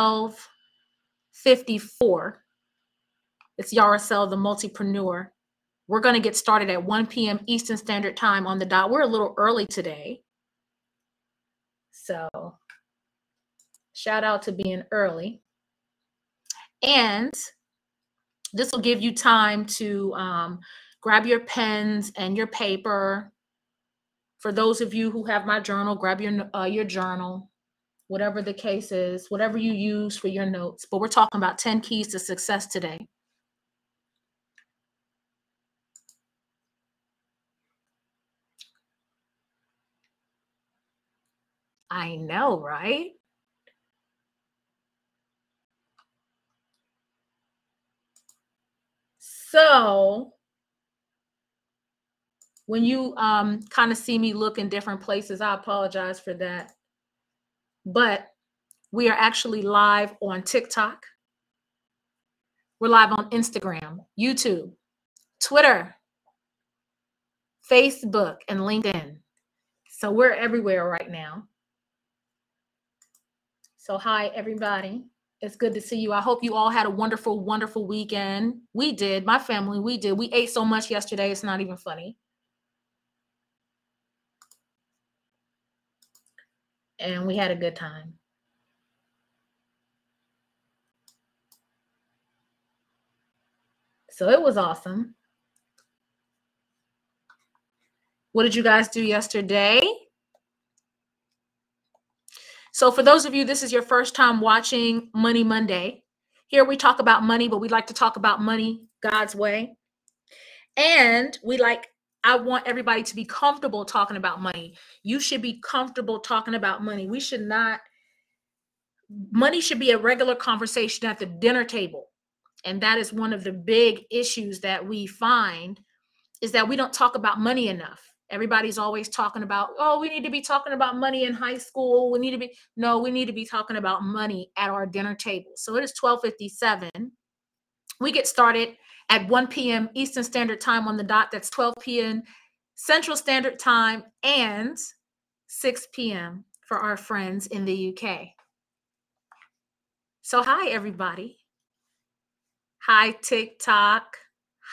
1254. It's Yahrasiel, the multipreneur. We're going to get started at 1 p.m. Eastern Standard Time on the dot. We're a little early today. So, shout out to being early. And this will give you time to um, grab your pens and your paper. For those of you who have my journal, grab your uh, your journal, whatever the case is, whatever you use for your notes. But we're talking about 10 keys to success today. I know, right? So when you um, kind of see me look in different places, I apologize for that. But we are actually live on TikTok. We're live on Instagram, YouTube, Twitter, Facebook, and LinkedIn. So we're everywhere right now. So, hi, everybody. It's good to see you. I hope you all had a wonderful, wonderful weekend. We did. My family, we did. We ate so much yesterday, it's not even funny. And we had a good time. So it was awesome. What did you guys do yesterday? So, for those of you, this is your first time watching Money Monday. Here we talk about money, but we like to talk about money God's way. And we like, I want everybody to be comfortable talking about money. You should be comfortable talking about money. We should not, money should be a regular conversation at the dinner table. And that is one of the big issues that we find is that we don't talk about money enough. Everybody's always talking about, oh, we need to be talking about money in high school. We need to be, no, we need to be talking about money at our dinner table. So it is 1257. We get started at 1 p.m. Eastern Standard Time on the dot. That's 12 p.m. Central Standard Time and 6 p.m. for our friends in the UK. So, hi, everybody. Hi, TikTok.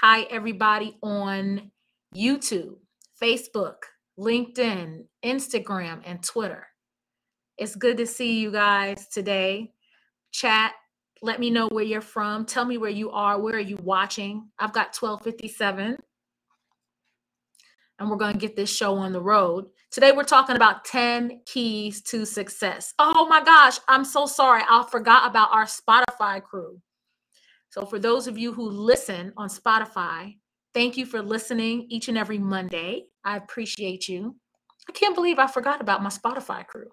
Hi, everybody on YouTube. Facebook, LinkedIn, Instagram, and Twitter. It's good to see you guys today. Chat, let me know where you're from. Tell me where you are. Where are you watching? I've got 1257. And we're going to get this show on the road. Today, we're talking about 10 keys to success. Oh my gosh, I'm so sorry. I forgot about our Spotify crew. So, for those of you who listen on Spotify, Thank you for listening each and every Monday. I appreciate you. I can't believe I forgot about my Spotify crew.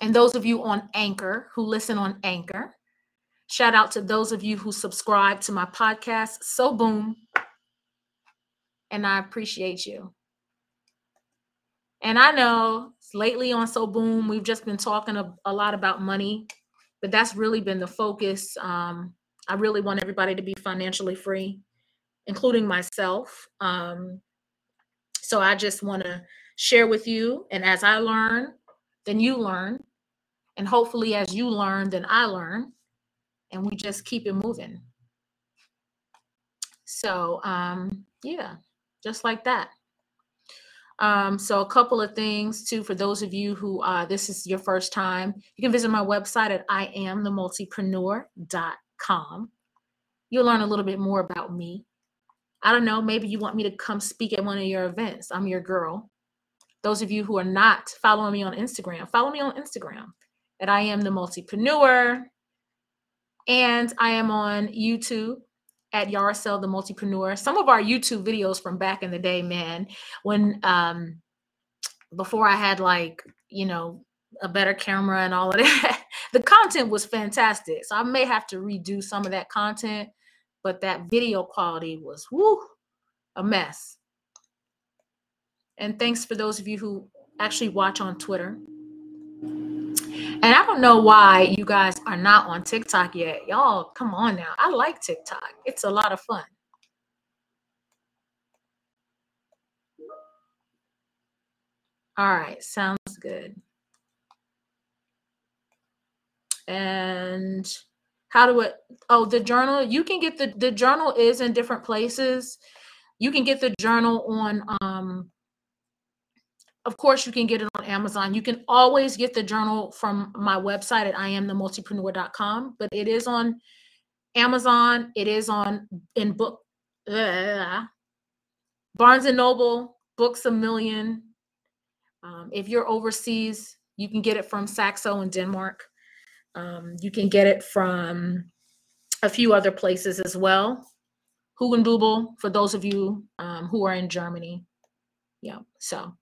And those of you on Anchor who listen on Anchor, shout out to those of you who subscribe to my podcast, So Boom. And I appreciate you. And I know lately on So Boom, we've just been talking a, a lot about money, but that's really been the focus um, I really want everybody to be financially free, including myself. Um, so I just want to share with you. And as I learn, then you learn. And hopefully, as you learn, then I learn. And we just keep it moving. So, um, yeah, just like that. Um, so a couple of things too for those of you who uh, this is your first time, you can visit my website at iamthemultipreneur.com. You'll learn a little bit more about me. I don't know, maybe you want me to come speak at one of your events. I'm your girl. Those of you who are not following me on Instagram, follow me on Instagram at I am the multipreneur. And I am on YouTube at Yahrasiel the multipreneur. Some of our YouTube videos from back in the day, man, when um before I had like, you know, a better camera and all of that. the content was fantastic. So I may have to redo some of that content, but that video quality was whoo, a mess. And thanks for those of you who actually watch on Twitter. And I don't know why you guys are not on TikTok yet. Y'all, come on now. I like TikTok. It's a lot of fun. All right, sounds good. and how do it oh the journal you can get the the journal is in different places you can get the journal on um of course you can get it amazon. You can always get the journal from my website at iamthemultipreneur.com but it is on amazon it is on in book uh, barnes and noble books a million. Um, if you're overseas you can get it from saxo in denmark. Um, you can get it from a few other places as well. Hugendubel for those of you um, who are in germany. Yeah so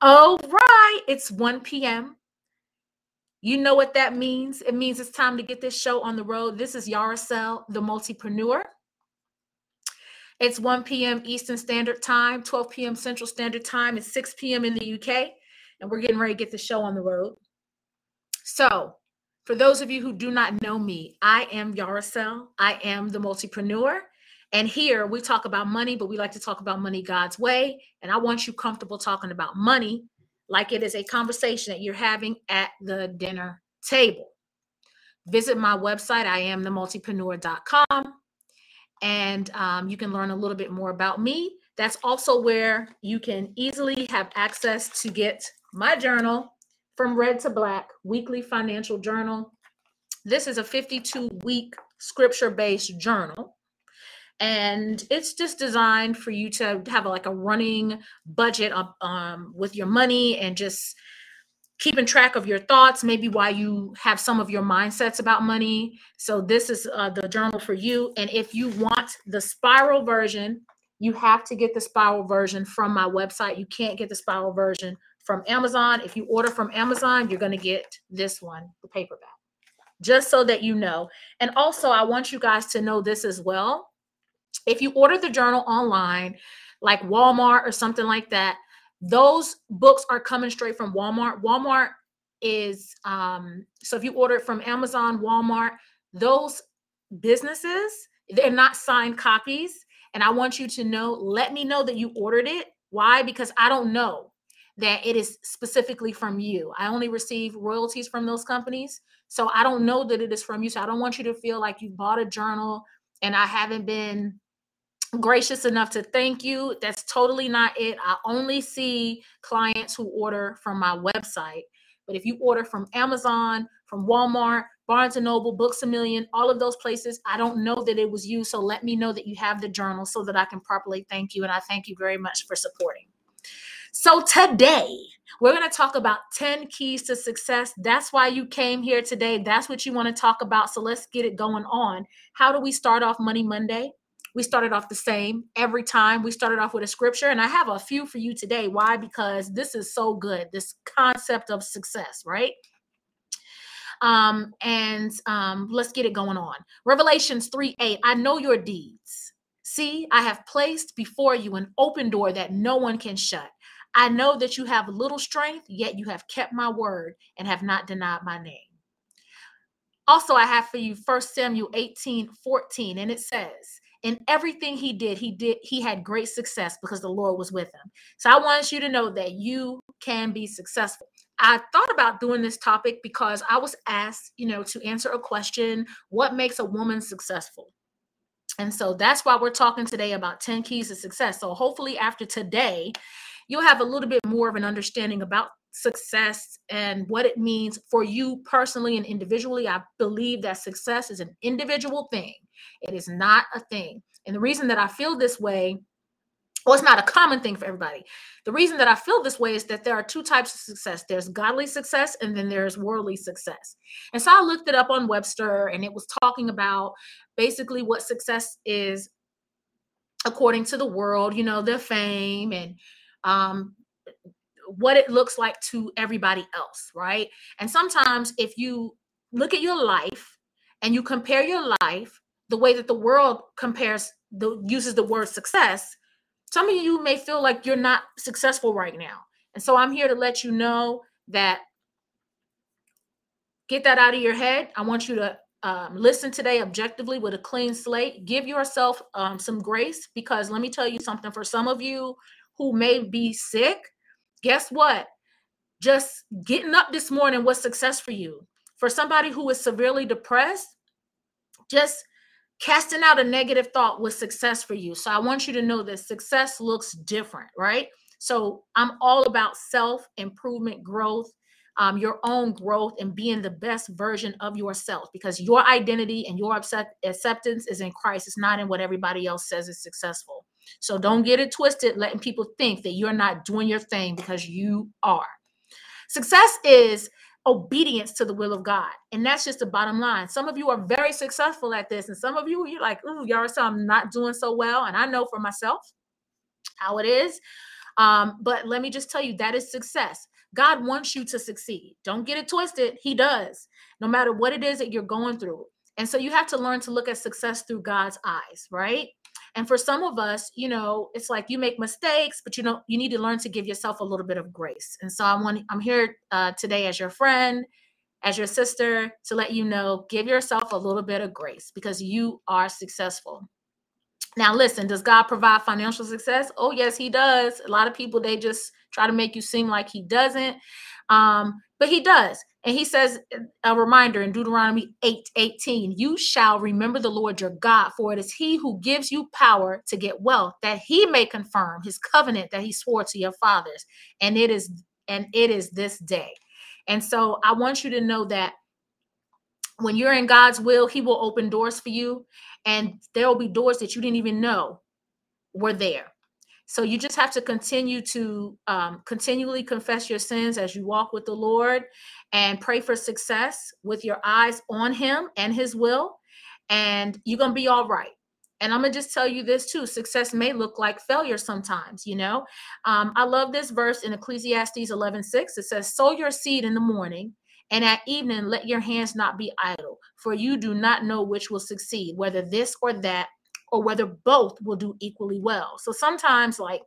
all right, it's 1 p.m. You know what that means? It means it's time to get this show on the road. This is Yahrasiel, the multipreneur. It's 1 p.m. Eastern Standard Time, 12 p.m. Central Standard Time. It's 6 p.m. in the UK, and we're getting ready to get the show on the road. So, for those of you who do not know me, I am Yahrasiel. I am the multipreneur. And here we talk about money, but we like to talk about money God's way. And I want you comfortable talking about money like it is a conversation that you're having at the dinner table. Visit my website, I am the multipreneur.com, and um, you can learn a little bit more about me. That's also where you can easily have access to get my journal from red to black weekly financial journal. This is a 52 week scripture based journal and it's just designed for you to have like a running budget of, um, with your money and just keeping track of your thoughts maybe why you have some of your mindsets about money. So this is uh, the journal for you. And if you want the spiral version you have to get the spiral version from my website. You can't get the spiral version from amazon. If you order from amazon you're going to get this one the paperback just so that you know. And also i want you guys to know this as well if you order the journal online, like Walmart or something like that, those books are coming straight from Walmart. Walmart is um, so if you order it from Amazon, Walmart, those businesses, they're not signed copies. And I want you to know, let me know that you ordered it. Why? Because I don't know that it is specifically from you. I only receive royalties from those companies. So I don't know that it is from you. So I don't want you to feel like you bought a journal and I haven't been gracious enough to thank you. That's totally not it. I only see clients who order from my website. But if you order from Amazon, from Walmart, Barnes and Noble, Books a Million, all of those places, I don't know that it was you. So let me know that you have the journal so that I can properly thank you. And I thank you very much for supporting. So today, we're going to talk about 10 keys to success. That's why you came here today. That's what you want to talk about. So let's get it going on. How do we start off Money Monday? We started off the same every time. We started off with a scripture, and I have a few for you today. Why? Because this is so good. This concept of success, right? Um, and um, let's get it going on. Revelations 3 8. I know your deeds. See, I have placed before you an open door that no one can shut. I know that you have little strength, yet you have kept my word and have not denied my name. Also, I have for you First Samuel 18 14, and it says, In everything he did, he did he had great success because the Lord was with him. So I want you to know that you can be successful. I thought about doing this topic because I was asked, you know, to answer a question, what makes a woman successful? And so that's why we're talking today about 10 keys to success. So hopefully after today, you'll have a little bit more of an understanding about success and what it means for you personally and individually. I believe that success is an individual thing, it is not a thing. And the reason that I feel this way, well, it's not a common thing for everybody. The reason that I feel this way is that there are two types of success there's godly success and then there's worldly success. And so I looked it up on Webster and it was talking about basically what success is according to the world, you know, their fame and um, what it looks like to everybody else, right? And sometimes if you look at your life and you compare your life the way that the world compares the uses the word success, some of you may feel like you're not successful right now. And so I'm here to let you know that get that out of your head. I want you to um, listen today objectively with a clean slate. Give yourself um, some grace because let me tell you something for some of you, who may be sick, guess what? Just getting up this morning was success for you. For somebody who is severely depressed, just casting out a negative thought was success for you. So I want you to know that success looks different, right? So I'm all about self improvement, growth, um, your own growth, and being the best version of yourself because your identity and your acceptance is in Christ. It's not in what everybody else says is successful. So don't get it twisted, letting people think that you're not doing your thing because you are. Success is obedience to the will of God. And that's just the bottom line. Some of you are very successful at this, and some of you, you're like, ooh, y'all, so I'm not doing so well. And I know for myself how it is. Um, but let me just tell you that is success. God wants you to succeed. Don't get it twisted. He does, no matter what it is that you're going through. And so you have to learn to look at success through God's eyes, right? And for some of us, you know, it's like you make mistakes, but you know, you need to learn to give yourself a little bit of grace. And so I want I'm here uh, today as your friend, as your sister, to let you know, give yourself a little bit of grace because you are successful. Now, listen, does God provide financial success? Oh, yes, He does. A lot of people, they just try to make you seem like He doesn't. Um, but He does. And He says, a reminder in Deuteronomy 8 18, you shall remember the Lord your God, for it is He who gives you power to get wealth, that He may confirm His covenant that He swore to your fathers. And it is, and it is this day. And so I want you to know that when you're in God's will, He will open doors for you, and there will be doors that you didn't even know were there. So you just have to continue to um, continually confess your sins as you walk with the Lord and pray for success with your eyes on Him and His will, and you're gonna be all right. And I'm gonna just tell you this too: success may look like failure sometimes. You know, um, I love this verse in Ecclesiastes 11:6. It says, "Sow your seed in the morning." And at evening, let your hands not be idle, for you do not know which will succeed, whether this or that, or whether both will do equally well. So sometimes, like,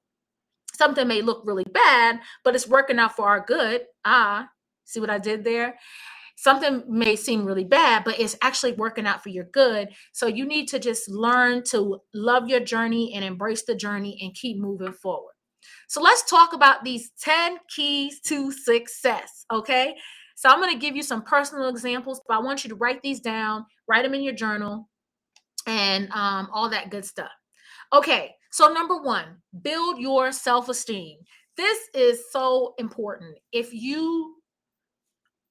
something may look really bad, but it's working out for our good. Ah, see what I did there? Something may seem really bad, but it's actually working out for your good. So you need to just learn to love your journey and embrace the journey and keep moving forward. So let's talk about these 10 keys to success, okay? So I'm going to give you some personal examples, but I want you to write these down, write them in your journal, and um, all that good stuff. Okay, so number one, build your self esteem. This is so important. If you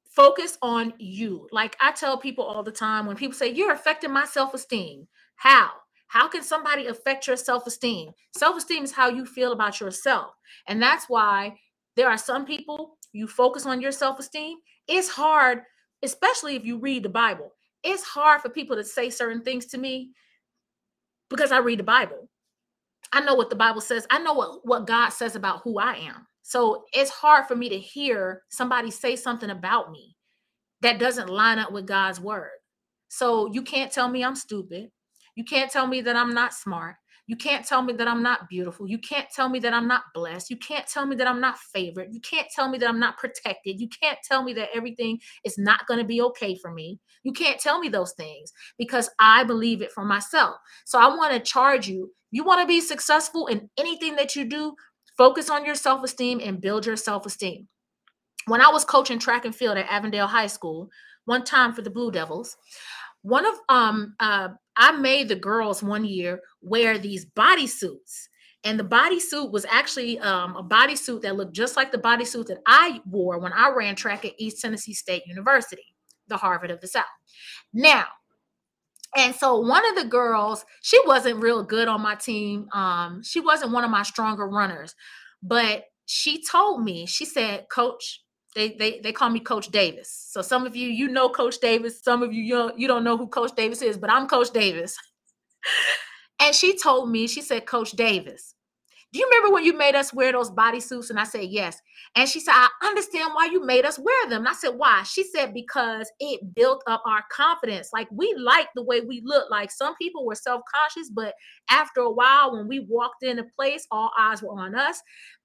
focus on you, like I tell people all the time, when people say, You're affecting my self esteem, how? How can somebody affect your self esteem? Self esteem is how you feel about yourself. And that's why there are some people you focus on your self esteem it's hard, especially if you read the Bible. It's hard for people to say certain things to me because I read the Bible. I know what the Bible says. I know what, what God says about who I am. So it's hard for me to hear somebody say something about me that doesn't line up with God's word. So you can't tell me I'm stupid. You can't tell me that I'm not smart. You can't tell me that I'm not beautiful. You can't tell me that I'm not blessed. You can't tell me that I'm not favored. You can't tell me that I'm not protected. You can't tell me that everything is not going to be okay for me. You can't tell me those things because I believe it for myself. So I want to charge you. You want to be successful in anything that you do, focus on your self esteem and build your self esteem. When I was coaching track and field at Avondale High School, one time for the Blue Devils, one of um uh I made the girls one year wear these bodysuits. And the bodysuit was actually um, a bodysuit that looked just like the bodysuit that I wore when I ran track at East Tennessee State University, the Harvard of the South. Now, and so one of the girls, she wasn't real good on my team. Um, she wasn't one of my stronger runners, but she told me, she said, Coach, they, they they call me Coach Davis. So some of you you know Coach Davis, some of you you don't, you don't know who Coach Davis is, but I'm Coach Davis. and she told me, she said, Coach Davis, do you remember when you made us wear those bodysuits? And I said, yes. And she said, I understand why you made us wear them. And I said, why? She said, because it built up our confidence. Like we liked the way we looked. Like some people were self-conscious, but after a while, when we walked into place, all eyes were on us.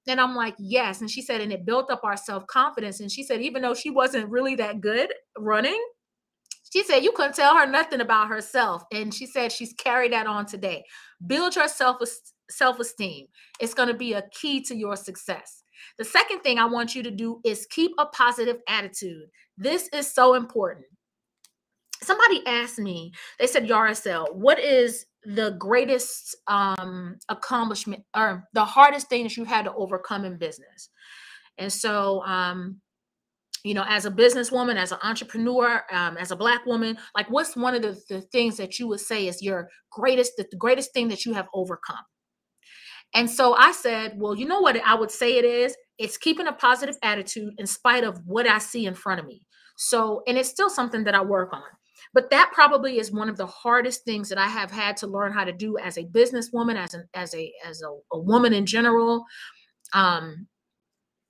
And I'm like, yes. And she said, and it built up our self-confidence. And she said, even though she wasn't really that good running, she said you couldn't tell her nothing about herself. And she said she's carried that on today. Build your self self-esteem. It's going to be a key to your success. The second thing I want you to do is keep a positive attitude. This is so important. Somebody asked me, they said, Yahrasiel, what is the greatest um, accomplishment or the hardest thing that you had to overcome in business? And so, um, you know, as a businesswoman, as an entrepreneur, um, as a black woman, like what's one of the, the things that you would say is your greatest, the, the greatest thing that you have overcome? And so I said, well, you know what I would say it is? It's keeping a positive attitude in spite of what I see in front of me. So, and it's still something that I work on. But that probably is one of the hardest things that I have had to learn how to do as a businesswoman, as an as a as a, a woman in general. Um,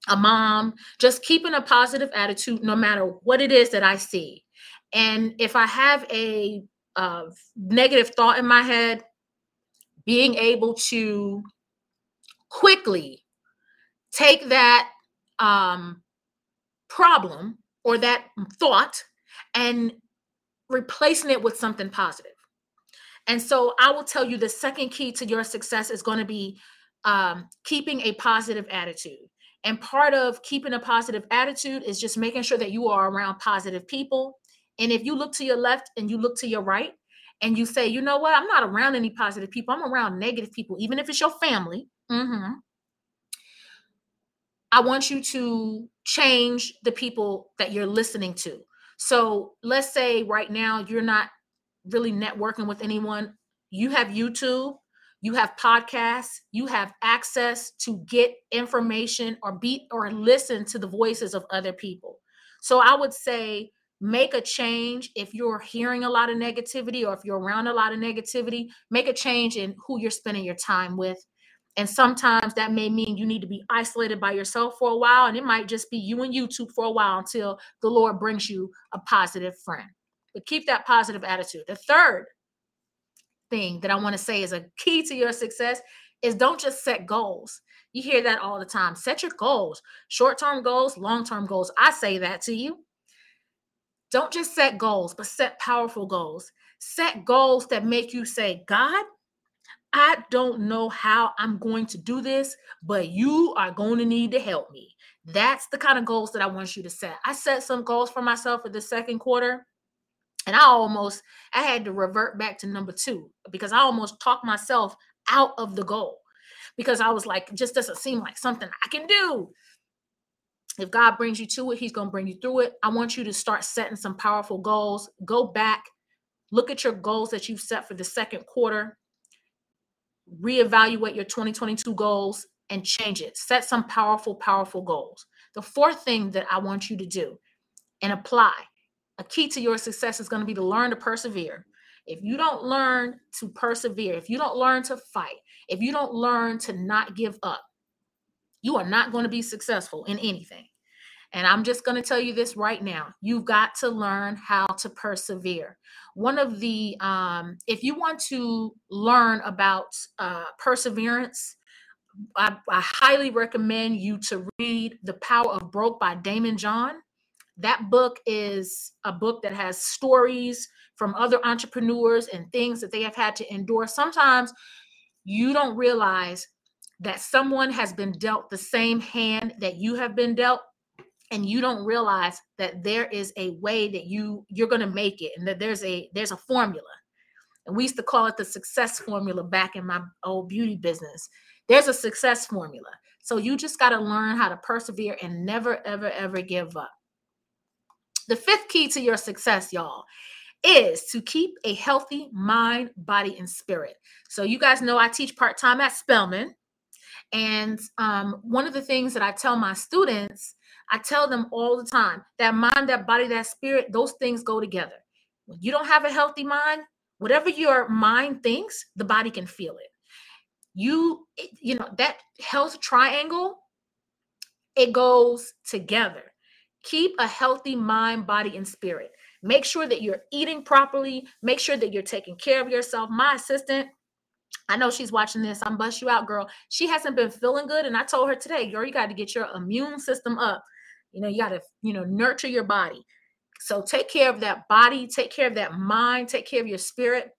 a mom, just keeping a positive attitude no matter what it is that I see. And if I have a uh, negative thought in my head, being able to quickly take that um, problem or that thought and replacing it with something positive. And so I will tell you the second key to your success is going to be um, keeping a positive attitude. And part of keeping a positive attitude is just making sure that you are around positive people. And if you look to your left and you look to your right and you say, you know what, I'm not around any positive people, I'm around negative people, even if it's your family. Mm-hmm. I want you to change the people that you're listening to. So let's say right now you're not really networking with anyone. You have YouTube, you have podcasts, you have access to get information or beat or listen to the voices of other people. So I would say make a change if you're hearing a lot of negativity or if you're around a lot of negativity, make a change in who you're spending your time with. And sometimes that may mean you need to be isolated by yourself for a while, and it might just be you and YouTube for a while until the Lord brings you a positive friend. But keep that positive attitude. The third thing that I want to say is a key to your success is don't just set goals. You hear that all the time. Set your goals, short term goals, long term goals. I say that to you. Don't just set goals, but set powerful goals. Set goals that make you say, God, I don't know how I'm going to do this, but you are going to need to help me. That's the kind of goals that I want you to set. I set some goals for myself for the second quarter and I almost I had to revert back to number 2 because I almost talked myself out of the goal because I was like just doesn't seem like something I can do. If God brings you to it, he's going to bring you through it. I want you to start setting some powerful goals. Go back, look at your goals that you've set for the second quarter. Reevaluate your 2022 goals and change it. Set some powerful powerful goals. The fourth thing that I want you to do and apply a key to your success is going to be to learn to persevere. If you don't learn to persevere, if you don't learn to fight, if you don't learn to not give up, you are not going to be successful in anything. And I'm just going to tell you this right now. You've got to learn how to persevere. One of the, um, if you want to learn about uh, perseverance, I, I highly recommend you to read The Power of Broke by Daymond John. That book is a book that has stories from other entrepreneurs and things that they have had to endure. Sometimes you don't realize that someone has been dealt the same hand that you have been dealt and you don't realize that there is a way that you you're going to make it and that there's a there's a formula. And we used to call it the success formula back in my old beauty business. There's a success formula. So you just got to learn how to persevere and never ever ever give up the fifth key to your success, y'all, is to keep a healthy mind, body, and spirit. So, you guys know I teach part time at Spelman. And um, one of the things that I tell my students, I tell them all the time that mind, that body, that spirit, those things go together. When you don't have a healthy mind, whatever your mind thinks, the body can feel it. You, you know, that health triangle, it goes together. Keep a healthy mind, body, and spirit. Make sure that you're eating properly. Make sure that you're taking care of yourself. My assistant, I know she's watching this. I'm bust you out, girl. She hasn't been feeling good. And I told her today, girl, you got to get your immune system up. You know, you got to, you know, nurture your body. So take care of that body, take care of that mind, take care of your spirit.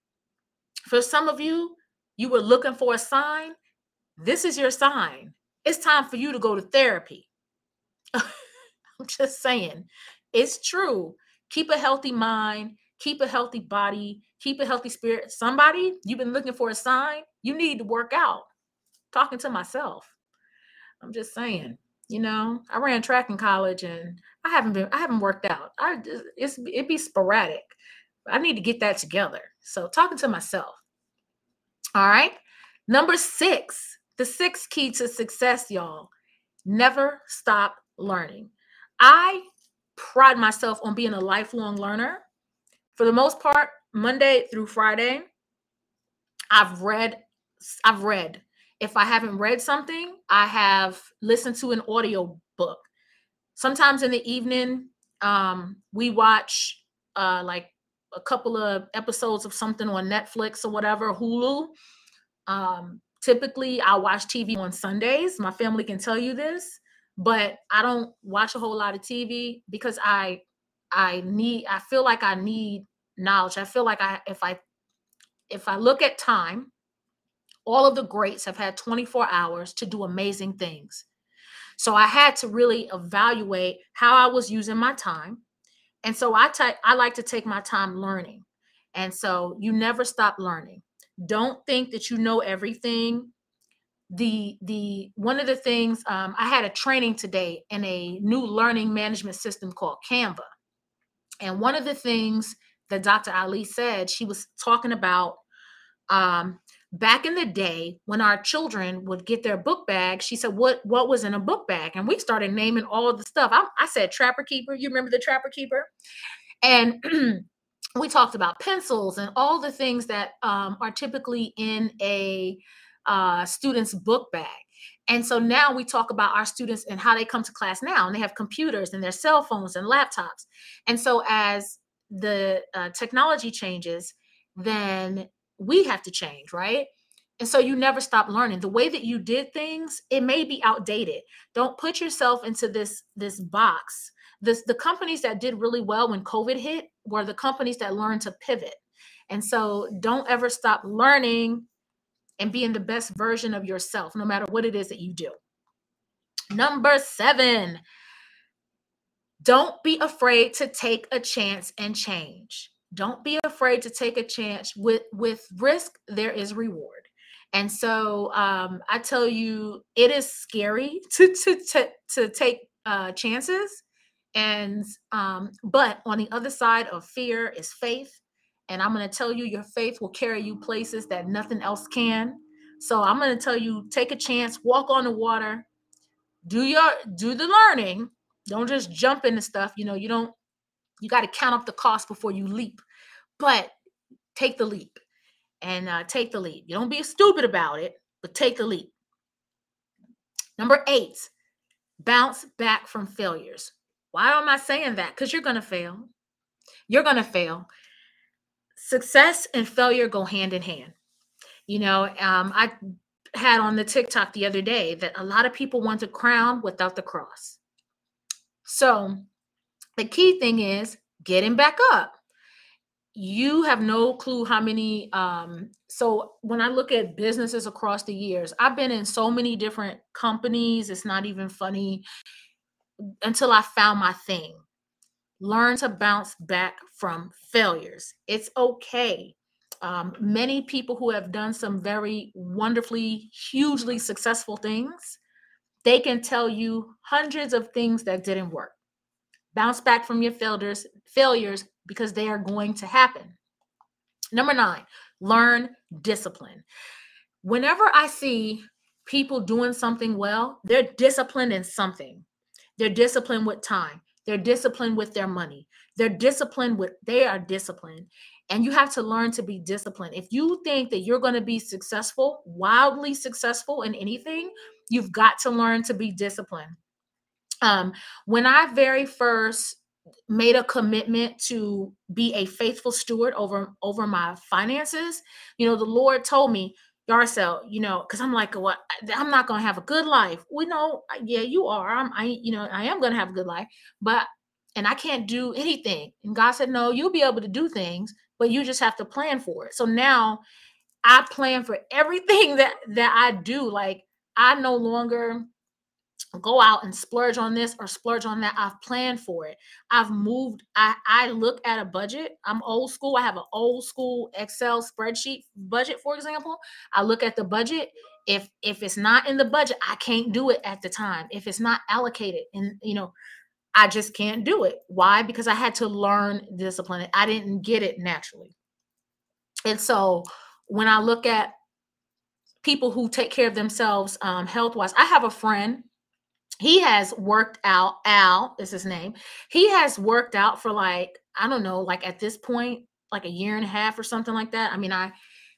For some of you, you were looking for a sign. This is your sign. It's time for you to go to therapy. I'm just saying, It's true. Keep a healthy mind, keep a healthy body, keep a healthy spirit. Somebody, you've been looking for a sign, you need to work out. Talking to myself. I'm just saying, you know, I ran track in college and I haven't been, I haven't worked out. I just, it's, it'd be sporadic. I need to get that together. So talking to myself. All right. Number six, the sixth key to success, y'all. Never stop learning. I pride myself on being a lifelong learner. For the most part, Monday through Friday, I've read, I've read. If I haven't read something, I have listened to an audio book. Sometimes in the evening, um, we watch uh, like a couple of episodes of something on Netflix or whatever, Hulu. Um, typically, I watch TV on Sundays. My family can tell you this but I don't watch a whole lot of TV because I I need I feel like I need knowledge. I feel like I if I if I look at time, all of the greats have had 24 hours to do amazing things. So I had to really evaluate how I was using my time. And so I t- I like to take my time learning. And so you never stop learning. Don't think that you know everything the the one of the things um, i had a training today in a new learning management system called canvas. And one of the things that dr ali said she was talking about um, back in the day when our children would get their book bag she said what what was in a book bag? And we started naming all the stuff. I, I said trapper keeper you remember the trapper keeper? And we talked about pencils and all the things that um, are typically in a uh, students' book bag. And so now we talk about our students and how they come to class now, and they have computers and their cell phones and laptops. And so as the uh, technology changes, then we have to change, right? And so you never stop learning. The way that you did things, it may be outdated. Don't put yourself into this this box. This the companies that did really well when COVID hit were the companies that learned to pivot. And so don't ever stop learning and being the best version of yourself, no matter what it is that you do. Number seven, don't be afraid to take a chance and change. Don't be afraid to take a chance. With with risk, there is reward. And so um, I tell you, it is scary to to to, to take uh, chances. And um, but on the other side of fear is faith and I'm going to tell you, your faith will carry you places that nothing else can. So I'm going to tell you, take a chance, walk on the water, do your do the learning. Don't just jump into stuff. You know, you don't. You got to count up the cost before you leap, but take the leap and uh, take the leap. You don't be stupid about it, but take the leap. Number eight, bounce back from failures. Why am I saying that? Because you're going to fail. You're going to fail success and failure go hand in hand. You know, um, I had on the TikTok the other day that a lot of people want a crown without the cross. So the key thing is getting back up. You have no clue how many. Um, so when I look at businesses across the years, I've been in so many different companies. It's not even funny until I found my thing learn to bounce back from failures. It's okay. Um, many people who have done some very wonderfully, hugely successful things, they can tell you hundreds of things that didn't work. Bounce back from your failures, failures because they are going to happen. Number nine, learn discipline. Whenever I see people doing something well, they're disciplined in something. They're disciplined with time. They're disciplined with their money. They're disciplined with, they are disciplined. And you have to learn to be disciplined. If you think that you're going to be successful, wildly successful in anything, you've got to learn to be disciplined. Um, when I very first made a commitment to be a faithful steward over over my finances, you know, the Lord told me, Yahrasiel, you know, because I'm like, what? I'm not gonna have a good life. We know, uh, yeah, you are. I'm, I, you know, I am gonna have a good life, but and I can't do anything. And God said, no, you'll be able to do things, but you just have to plan for it. So now I plan for everything that that I do. Like I no longer go out and splurge on this or splurge on that. I've planned for it. I've moved. I, I look at a budget. I'm old school. I have an old school Excel spreadsheet budget, for example. I look at the budget. If if it's not in the budget, I can't do it at the time. If it's not allocated, and you know, I just can't do it. Why? Because I had to learn discipline. I didn't get it naturally. And so when I look at people who take care of themselves um, health wise, I have a friend he has worked out al is his name he has worked out for like i don't know like at this point like a year and a half or something like that. I mean i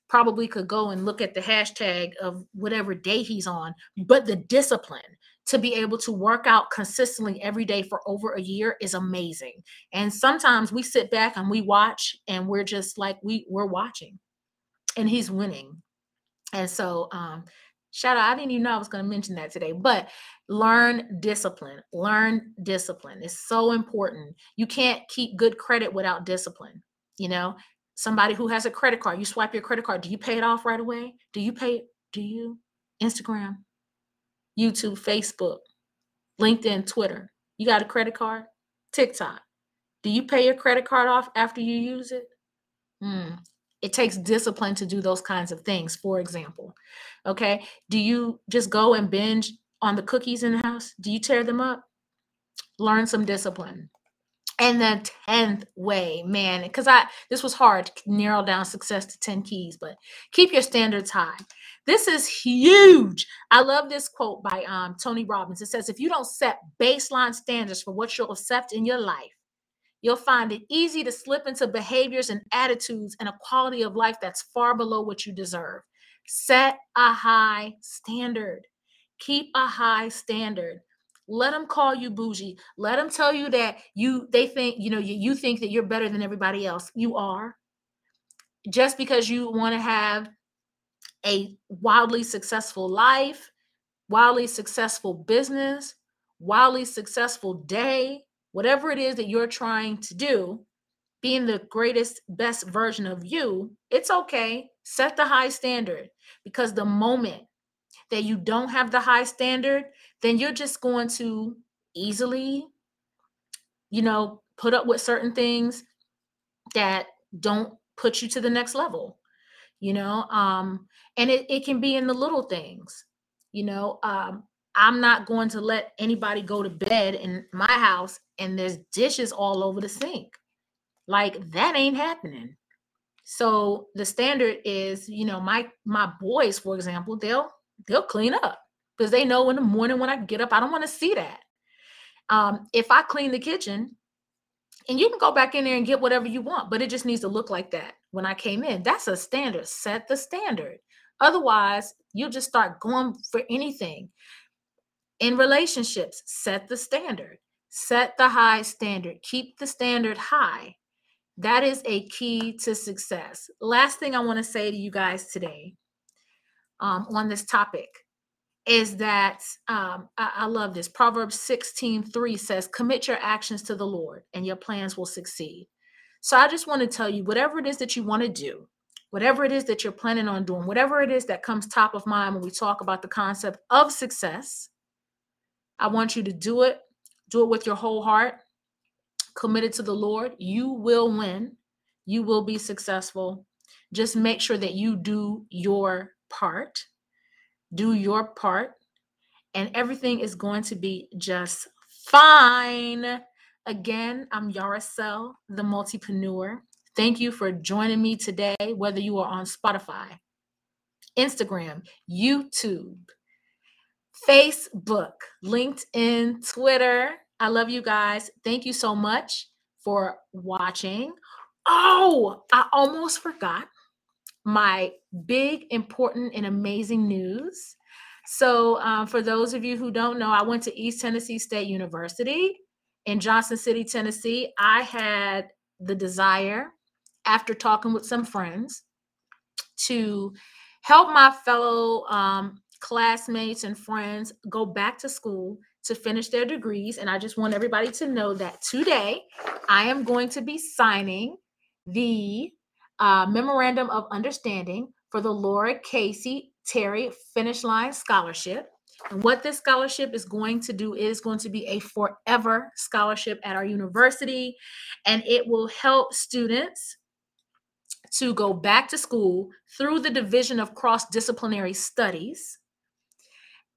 probably could go and look at the hashtag of whatever day he's on but the discipline to be able to work out consistently every day for over a year is amazing. And sometimes we sit back and we watch and we're just like we we're watching and he's winning. And so um Shout out. I didn't even know I was going to mention that today, but learn discipline. Learn discipline. It's so important. You can't keep good credit without discipline. You know, somebody who has a credit card, you swipe your credit card. Do you pay it off right away? Do you pay? Do you? Instagram, YouTube, Facebook, LinkedIn, Twitter. You got a credit card? TikTok. Do you pay your credit card off after you use it? Hmm it takes discipline to do those kinds of things for example okay? Do you just go and binge on the cookies in the house? Do you tear them up? Learn some discipline. And the 10th way man because i this was hard to narrow down success to 10 keys but keep your standards high. This is huge. I love this quote by um, tony robbins. It says if you don't set baseline standards for what you'll accept in your life you'll find it easy to slip into behaviors and attitudes and a quality of life that's far below what you deserve. Set a high standard. Keep a high standard. Let them call you bougie. Let them tell you that you they think, you know, you, you think that you're better than everybody else. You are. Just because you want to have a wildly successful life, wildly successful business, wildly successful day, whatever it is that you're trying to do, being the greatest, best version of you, it's okay. Set the high standard because the moment that you don't have the high standard, then you're just going to easily, you know, put up with certain things that don't put you to the next level, you know. Um, and it, it can be in the little things, you know. Um, I'm not going to let anybody go to bed in my house and there's dishes all over the sink. Like that ain't happening. So the standard is, you know, my my boys, for example, they'll they'll clean up because they know in the morning when I get up, I don't want to see that. Um, if I clean the kitchen, and you can go back in there and get whatever you want, but it just needs to look like that when I came in. That's a standard. Set the standard. Otherwise, you'll just start going for anything. In relationships, set the standard, set the high standard, keep the standard high. That is a key to success. Last thing I want to say to you guys today um, on this topic is that um, I, I, love this. Proverbs 16 3 says, Commit your actions to the Lord, and your plans will succeed. So I just want to tell you whatever it is that you want to do, whatever it is that you're planning on doing, whatever it is that comes top of mind when we talk about the concept of success, I want you to do it. Do it with your whole heart, committed to the Lord. You will win. You will be successful. Just make sure that you do your part. Do your part, and everything is going to be just fine. Again, I'm Yahrasiel, the multipreneur. Thank you for joining me today, whether you are on Spotify, Instagram, YouTube, Facebook, LinkedIn, Twitter. I love you guys. Thank you so much for watching. Oh, I almost forgot my big, important, and amazing news. So, um, for those of you who don't know, I went to East Tennessee State University in Johnson City, Tennessee. I had the desire, after talking with some friends, to help my fellow um, classmates and friends go back to school to finish their degrees. And I just want everybody to know that today I am going to be signing the uh, Memorandum of Understanding for the Laura Casey Terry Finish Line Scholarship. And what this scholarship is going to do is going to be a forever scholarship at our university, and it will help students to go back to school through the Division of Cross Disciplinary Studies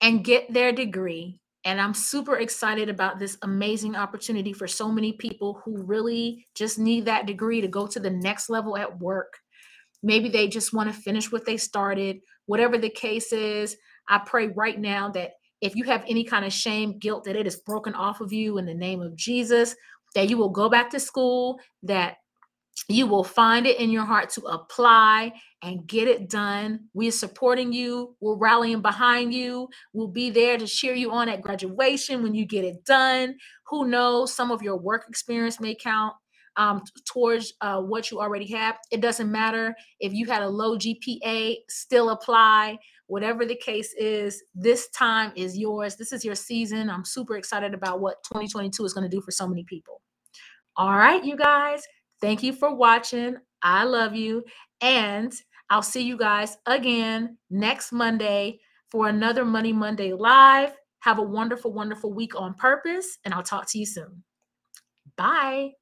and get their degree. And I'm super excited about this amazing opportunity for so many people who really just need that degree to go to the next level at work. Maybe they just want to finish what they started, whatever the case is. I pray right now that if you have any kind of shame, guilt, that it is broken off of you in the name of Jesus, that you will go back to school, that you will find it in your heart to apply and get it done. We're supporting you. We're rallying behind you. We'll be there to cheer you on at graduation when you get it done. Who knows? Some of your work experience may count um, towards uh, what you already have. It doesn't matter if you had a low GPA, still apply. Whatever the case is, this time is yours. This is your season. I'm super excited about what 2022 is going to do for so many people. All right, you guys. Thank you for watching. I love you. And I'll see you guys again next Monday for another Money Monday Live. Have a wonderful, wonderful week on purpose, and I'll talk to you soon. Bye.